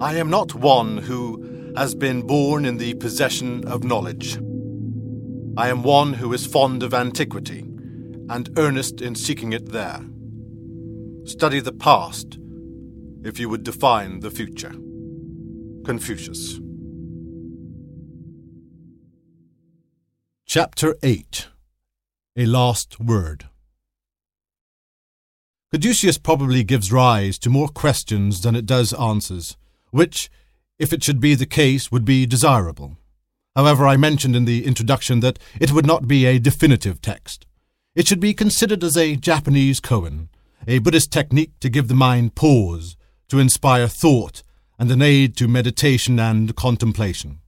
I am not one who has been born in the possession of knowledge. I am one who is fond of antiquity and earnest in seeking it there. Study the past if you would define the future. Confucius. Chapter 8 A Last Word Caduceus probably gives rise to more questions than it does answers, which, if it should be the case, would be desirable. However, I mentioned in the introduction that it would not be a definitive text. It should be considered as a Japanese koan, a Buddhist technique to give the mind pause, to inspire thought, and an aid to meditation and contemplation.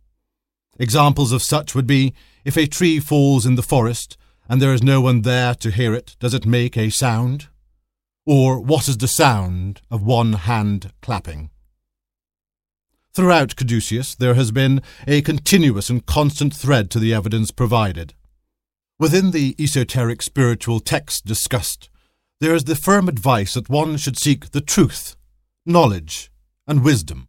Examples of such would be if a tree falls in the forest and there is no one there to hear it, does it make a sound? Or what is the sound of one hand clapping? Throughout Caduceus, there has been a continuous and constant thread to the evidence provided. Within the esoteric spiritual texts discussed, there is the firm advice that one should seek the truth, knowledge, and wisdom.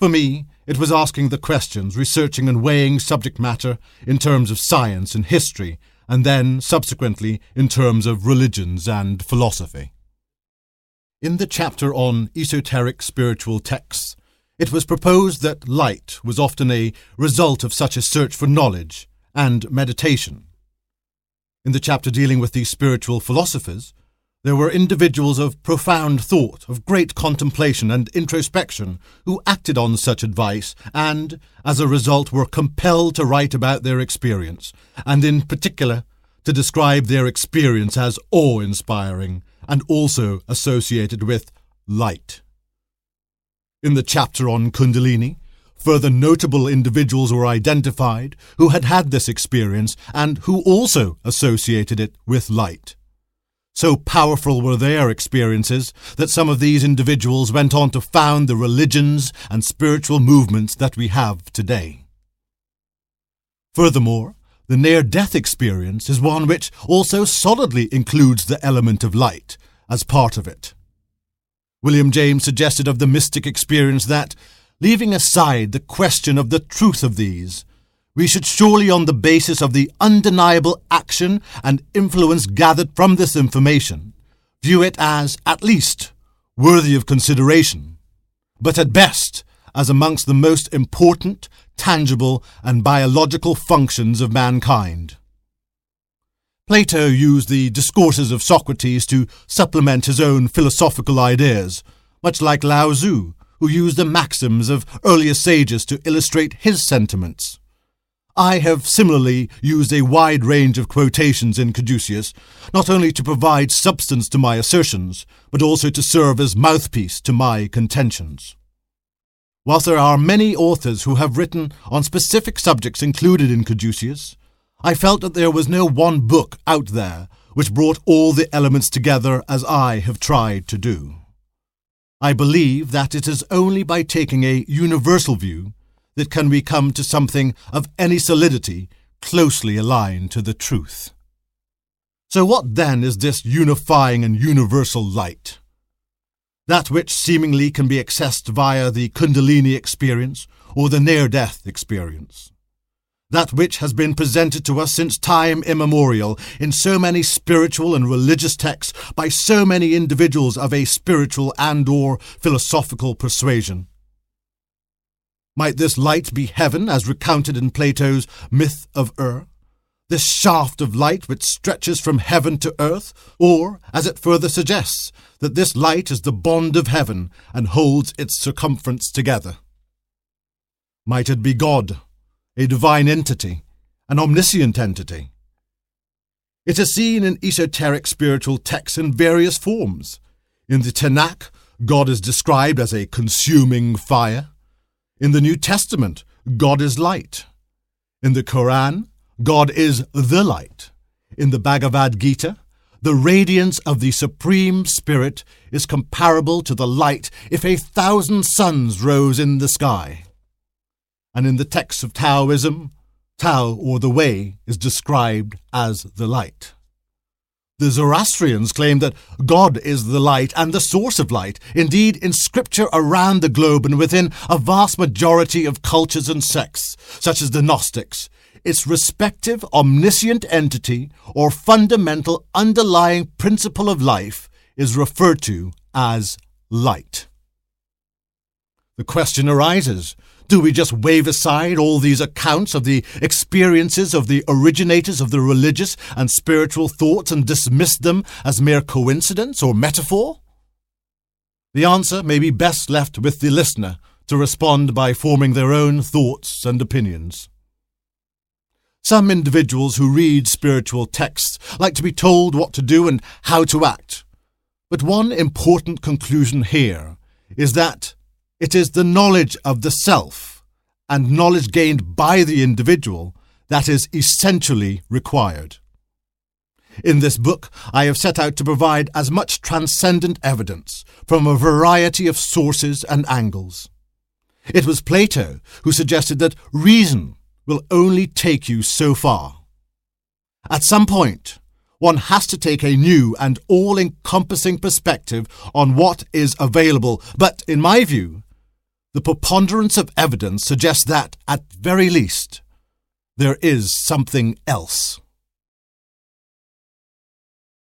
For me, it was asking the questions, researching and weighing subject matter in terms of science and history, and then, subsequently, in terms of religions and philosophy. In the chapter on esoteric spiritual texts, it was proposed that light was often a result of such a search for knowledge and meditation. In the chapter dealing with the spiritual philosophers, there were individuals of profound thought, of great contemplation and introspection, who acted on such advice and, as a result, were compelled to write about their experience, and in particular, to describe their experience as awe inspiring and also associated with light. In the chapter on Kundalini, further notable individuals were identified who had had this experience and who also associated it with light. So powerful were their experiences that some of these individuals went on to found the religions and spiritual movements that we have today. Furthermore, the near death experience is one which also solidly includes the element of light as part of it. William James suggested of the mystic experience that, leaving aside the question of the truth of these, we should surely, on the basis of the undeniable action and influence gathered from this information, view it as, at least, worthy of consideration, but at best, as amongst the most important, tangible, and biological functions of mankind. Plato used the discourses of Socrates to supplement his own philosophical ideas, much like Lao Tzu, who used the maxims of earlier sages to illustrate his sentiments. I have similarly used a wide range of quotations in Caduceus, not only to provide substance to my assertions, but also to serve as mouthpiece to my contentions. Whilst there are many authors who have written on specific subjects included in Caduceus, I felt that there was no one book out there which brought all the elements together as I have tried to do. I believe that it is only by taking a universal view that can we come to something of any solidity closely aligned to the truth. So, what then is this unifying and universal light? That which seemingly can be accessed via the Kundalini experience or the near death experience. That which has been presented to us since time immemorial in so many spiritual and religious texts by so many individuals of a spiritual and or philosophical persuasion might this light be heaven, as recounted in Plato's Myth of Ur? This shaft of light which stretches from heaven to earth? Or, as it further suggests, that this light is the bond of heaven and holds its circumference together? Might it be God, a divine entity, an omniscient entity? It is seen in esoteric spiritual texts in various forms. In the Tanakh, God is described as a consuming fire. In the New Testament, God is light. In the Quran, God is the light. In the Bhagavad Gita, the radiance of the Supreme Spirit is comparable to the light if a thousand suns rose in the sky. And in the texts of Taoism, Tao or the Way is described as the light. The Zoroastrians claim that God is the light and the source of light. Indeed, in scripture around the globe and within a vast majority of cultures and sects, such as the Gnostics, its respective omniscient entity or fundamental underlying principle of life is referred to as light. The question arises do we just wave aside all these accounts of the experiences of the originators of the religious and spiritual thoughts and dismiss them as mere coincidence or metaphor? The answer may be best left with the listener to respond by forming their own thoughts and opinions. Some individuals who read spiritual texts like to be told what to do and how to act. But one important conclusion here is that it is the knowledge of the self and knowledge gained by the individual that is essentially required. In this book, I have set out to provide as much transcendent evidence from a variety of sources and angles. It was Plato who suggested that reason will only take you so far. At some point, one has to take a new and all encompassing perspective on what is available, but in my view, the preponderance of evidence suggests that, at very least, there is something else.